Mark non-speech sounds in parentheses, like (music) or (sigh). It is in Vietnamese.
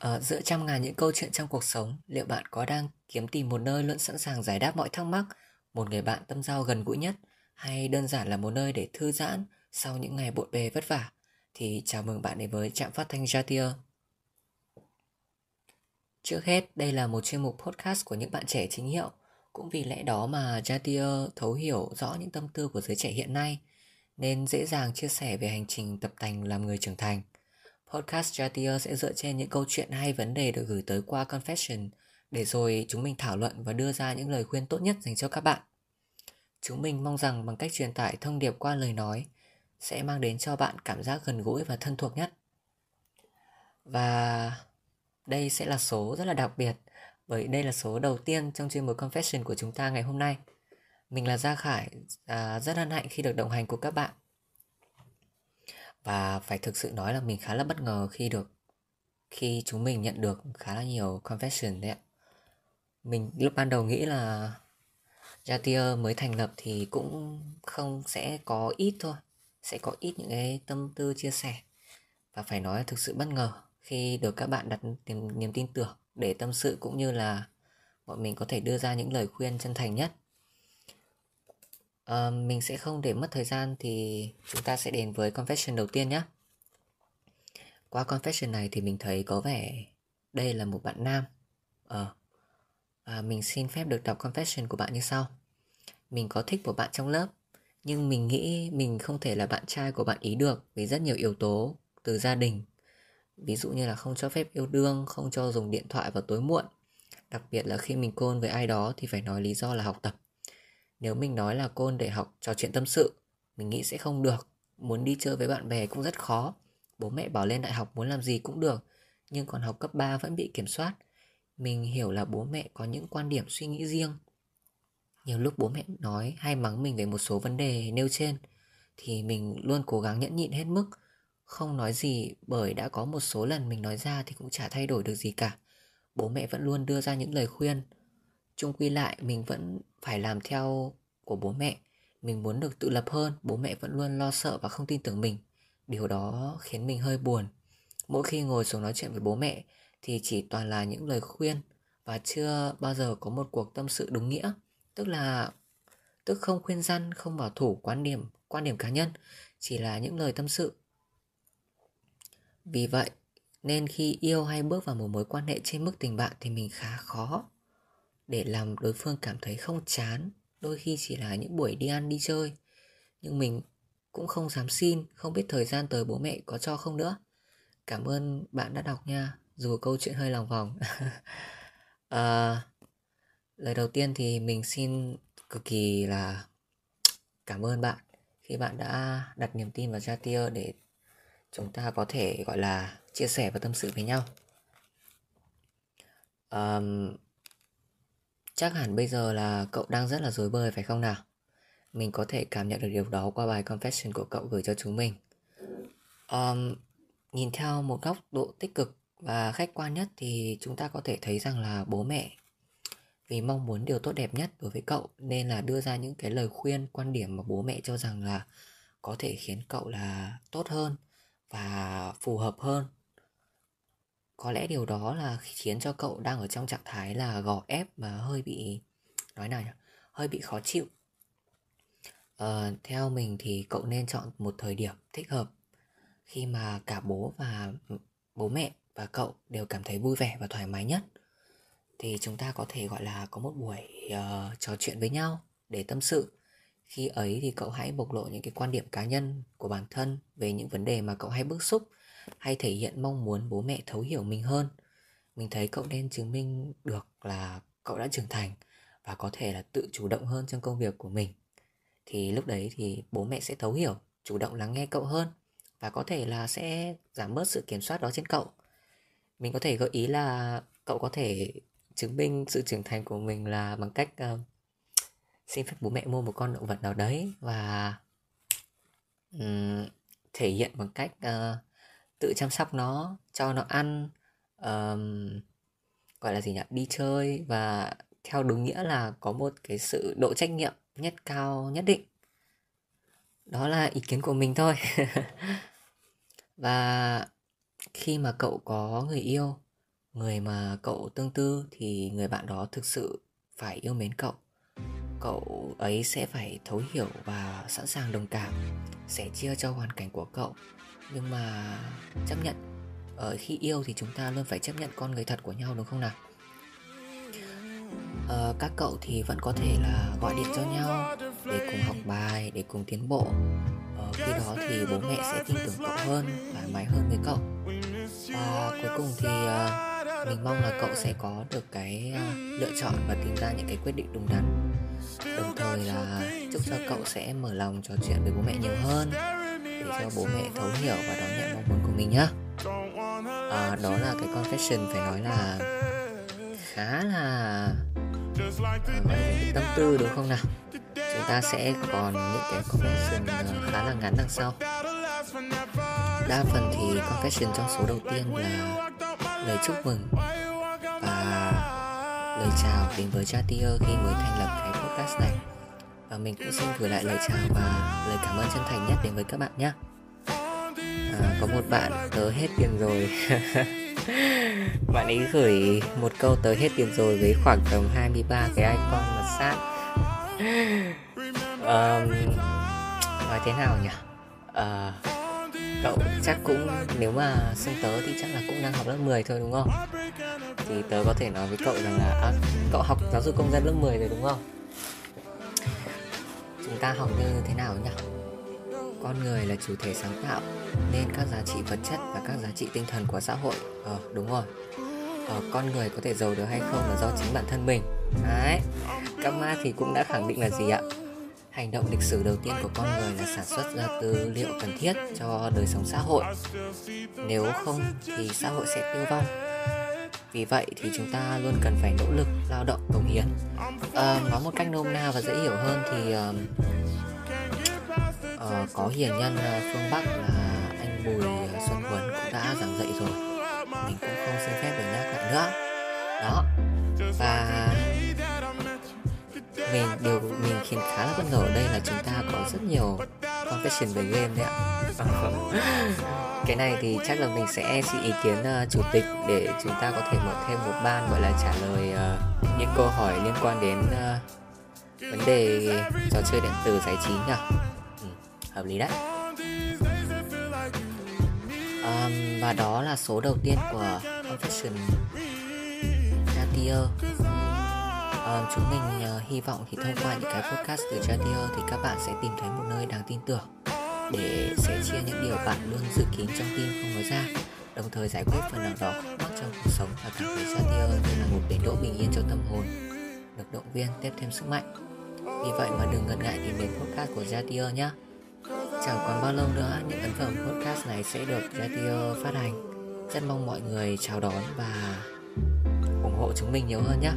À, giữa trăm ngàn những câu chuyện trong cuộc sống, liệu bạn có đang kiếm tìm một nơi luôn sẵn sàng giải đáp mọi thắc mắc, một người bạn tâm giao gần gũi nhất, hay đơn giản là một nơi để thư giãn sau những ngày bộn bề vất vả? Thì chào mừng bạn đến với trạm phát thanh Jatir. Trước hết, đây là một chuyên mục podcast của những bạn trẻ chính hiệu. Cũng vì lẽ đó mà Jatir thấu hiểu rõ những tâm tư của giới trẻ hiện nay, nên dễ dàng chia sẻ về hành trình tập tành làm người trưởng thành. Podcast Jatir sẽ dựa trên những câu chuyện hay vấn đề được gửi tới qua Confession để rồi chúng mình thảo luận và đưa ra những lời khuyên tốt nhất dành cho các bạn. Chúng mình mong rằng bằng cách truyền tải thông điệp qua lời nói sẽ mang đến cho bạn cảm giác gần gũi và thân thuộc nhất. Và đây sẽ là số rất là đặc biệt bởi đây là số đầu tiên trong chuyên mục Confession của chúng ta ngày hôm nay. Mình là Gia Khải, à, rất hân hạnh khi được đồng hành cùng các bạn và phải thực sự nói là mình khá là bất ngờ khi được khi chúng mình nhận được khá là nhiều confession đấy ạ. Mình lúc ban đầu nghĩ là Jatier mới thành lập thì cũng không sẽ có ít thôi sẽ có ít những cái tâm tư chia sẻ. Và phải nói thực sự bất ngờ khi được các bạn đặt niềm, niềm tin tưởng để tâm sự cũng như là bọn mình có thể đưa ra những lời khuyên chân thành nhất à, mình sẽ không để mất thời gian thì chúng ta sẽ đến với confession đầu tiên nhé qua confession này thì mình thấy có vẻ đây là một bạn nam. Ờ à, à, mình xin phép được đọc confession của bạn như sau. Mình có thích một bạn trong lớp nhưng mình nghĩ mình không thể là bạn trai của bạn ý được vì rất nhiều yếu tố từ gia đình. Ví dụ như là không cho phép yêu đương không cho dùng điện thoại vào tối muộn. Đặc biệt là khi mình côn với ai đó thì phải nói lý do là học tập nếu mình nói là côn để học trò chuyện tâm sự, Mình nghĩ sẽ không được. Muốn đi chơi với bạn bè cũng rất khó. Bố mẹ bảo lên đại học muốn làm gì cũng được, Nhưng còn học cấp 3 vẫn bị kiểm soát. Mình hiểu là bố mẹ có những quan điểm suy nghĩ riêng. Nhiều lúc bố mẹ nói hay mắng mình về một số vấn đề nêu trên, Thì mình luôn cố gắng nhẫn nhịn hết mức. Không nói gì, bởi đã có một số lần mình nói ra thì cũng chả thay đổi được gì cả. Bố mẹ vẫn luôn đưa ra những lời khuyên. Chung quy lại, mình vẫn phải làm theo của bố mẹ. Mình muốn được tự lập hơn, bố mẹ vẫn luôn lo sợ và không tin tưởng mình. Điều đó khiến mình hơi buồn. Mỗi khi ngồi xuống nói chuyện với bố mẹ thì chỉ toàn là những lời khuyên và chưa bao giờ có một cuộc tâm sự đúng nghĩa. Tức là, tức không khuyên răn, không bảo thủ quan điểm quan điểm cá nhân, chỉ là những lời tâm sự. Vì vậy, nên khi yêu hay bước vào một mối quan hệ trên mức tình bạn thì mình khá khó để làm đối phương cảm thấy không chán đôi khi chỉ là những buổi đi ăn đi chơi. Nhưng mình cũng không dám xin không biết thời gian tới bố mẹ có cho không nữa. Cảm ơn bạn đã đọc nha dù câu chuyện hơi lòng vòng. À, (laughs) lời đầu tiên thì mình xin cực kỳ là cảm ơn bạn khi bạn đã đặt niềm tin vào Jatir để chúng ta có thể gọi là chia sẻ và tâm sự với nhau. Um, Chắc hẳn bây giờ là cậu đang rất là dối bời phải không nào? Mình có thể cảm nhận được điều đó qua bài confession của cậu gửi cho chúng mình. Um, nhìn theo một góc độ tích cực và khách quan nhất thì chúng ta có thể thấy rằng là bố mẹ vì mong muốn điều tốt đẹp nhất đối với cậu nên là đưa ra những cái lời khuyên quan điểm mà bố mẹ cho rằng là có thể khiến cậu là tốt hơn và phù hợp hơn có lẽ điều đó là khiến cho cậu đang ở trong trạng thái là gò ép và hơi bị nói nào nhỉ? Hơi bị khó chịu. Ờ, theo mình thì cậu nên chọn một thời điểm thích hợp khi mà cả bố và ừ, bố mẹ và cậu đều cảm thấy vui vẻ và thoải mái nhất. Thì chúng ta có thể gọi là có một buổi uh, trò chuyện với nhau để tâm sự. Khi ấy thì cậu hãy bộc lộ những cái quan điểm cá nhân của bản thân về những vấn đề mà cậu hay bức xúc hay thể hiện mong muốn bố mẹ thấu hiểu mình hơn. Mình thấy cậu nên chứng minh được là cậu đã trưởng thành và có thể là tự chủ động hơn trong công việc của mình. Thì lúc đấy thì bố mẹ sẽ thấu hiểu chủ động lắng nghe cậu hơn và có thể là sẽ giảm bớt sự kiểm soát đó trên cậu. Mình có thể gợi ý là cậu có thể chứng minh sự trưởng thành của mình là bằng cách uh, xin phép bố mẹ mua một con động vật nào đấy và um, thể hiện bằng cách uh, tự chăm sóc nó cho nó ăn um, gọi là gì nhỉ? Đi chơi. Và theo đúng nghĩa là có một cái sự độ trách nhiệm nhất cao nhất định. Đó là ý kiến của mình thôi. (laughs) Và khi mà cậu có người yêu người mà cậu tương tư thì người bạn đó thực sự phải yêu mến cậu. Cậu ấy sẽ phải thấu hiểu và sẵn sàng đồng cảm sẻ chia cho hoàn cảnh của cậu nhưng mà chấp nhận ở khi yêu thì chúng ta luôn phải chấp nhận con người thật của nhau đúng không nào? Ờ, các cậu thì vẫn có thể là gọi điện cho nhau để cùng học bài để cùng tiến bộ. Ờ, khi đó thì bố mẹ sẽ tin tưởng cậu hơn thoải mái hơn với cậu. Và cuối cùng thì uh, mình mong là cậu sẽ có được cái uh, lựa chọn và tìm ra những cái quyết định đúng đắn. Đồng thời là chúc cho cậu sẽ mở lòng trò chuyện với bố mẹ nhiều hơn cho bố mẹ thấu hiểu và đón nhận mong muốn của mình nhé à, đó là cái confession phải nói là khá là uh, tâm tư đúng không nào? Chúng ta sẽ còn những cái confession à, khá là ngắn đằng sau. Đa phần thì confession trong số đầu tiên là lời chúc mừng và lời chào đến với Chatier khi mới thành lập cái podcast này và mình cũng xin gửi lại lời chào và lời cảm ơn chân thành nhất đến với các bạn nhé. À, có một bạn tớ hết tiền rồi. (laughs) Bạn ấy gửi một câu tớ hết tiền rồi với khoảng tầm 23 cái icon mặt sát. (laughs) Um, nói thế nào nhỉ? À, cậu chắc cũng nếu mà xưng tớ thì chắc là cũng đang học lớp 10 thôi đúng không? Thì tớ có thể nói với cậu rằng là à, cậu học giáo dục công dân lớp 10 rồi đúng không? Chúng ta học như thế nào nhỉ? Con người là chủ thể sáng tạo nên các giá trị vật chất và các giá trị tinh thần của xã hội. Ờ đúng rồi. Ờ, con người có thể giàu được hay không là do chính bản thân mình. Đấy. Các ma thì cũng đã khẳng định là gì ạ? Hành động lịch sử đầu tiên của con người là sản xuất ra tư liệu cần thiết cho đời sống xã hội. Nếu không thì xã hội sẽ tiêu vong. Vì vậy thì chúng ta luôn cần phải nỗ lực, lao động, cống hiến. À, nói một cách nôm na và dễ hiểu hơn thì uh, uh, có hiền nhân uh, phương Bắc là anh Bùi Xuân Huấn cũng đã giảng dạy rồi. Mình cũng không xin phép được nhắc lại nữa. Đó. Và mình điều mình khiến khá là bất ngờ ở đây là chúng ta có rất nhiều confession về game đấy ạ. Vâng. (laughs) Cái này thì chắc là mình sẽ xin ý kiến uh, chủ tịch để chúng ta có thể mở thêm một ban gọi là trả lời uh, những câu hỏi liên quan đến uh, vấn đề trò chơi điện tử giải trí nhỉ? Ừ, hợp lý đấy. Um, và đó là số đầu tiên của confession. Nadia à, chúng mình uh, hy vọng thì thông qua những cái podcast từ Radio thì các bạn sẽ tìm thấy một nơi đáng tin tưởng để sẻ chia những điều bạn luôn dự kín trong tim không nói ra đồng thời giải quyết phần nào đó khúc mắc trong cuộc sống và cảm thấy Radio như là một bến đỗ bình yên cho tâm hồn được động viên tiếp thêm sức mạnh. Vì vậy mà đừng ngần ngại tìm đến podcast của Radio nhé Chẳng còn bao lâu nữa những ấn phẩm podcast này sẽ được Radio phát hành. Rất mong mọi người chào đón và ủng hộ chúng mình nhiều hơn nhé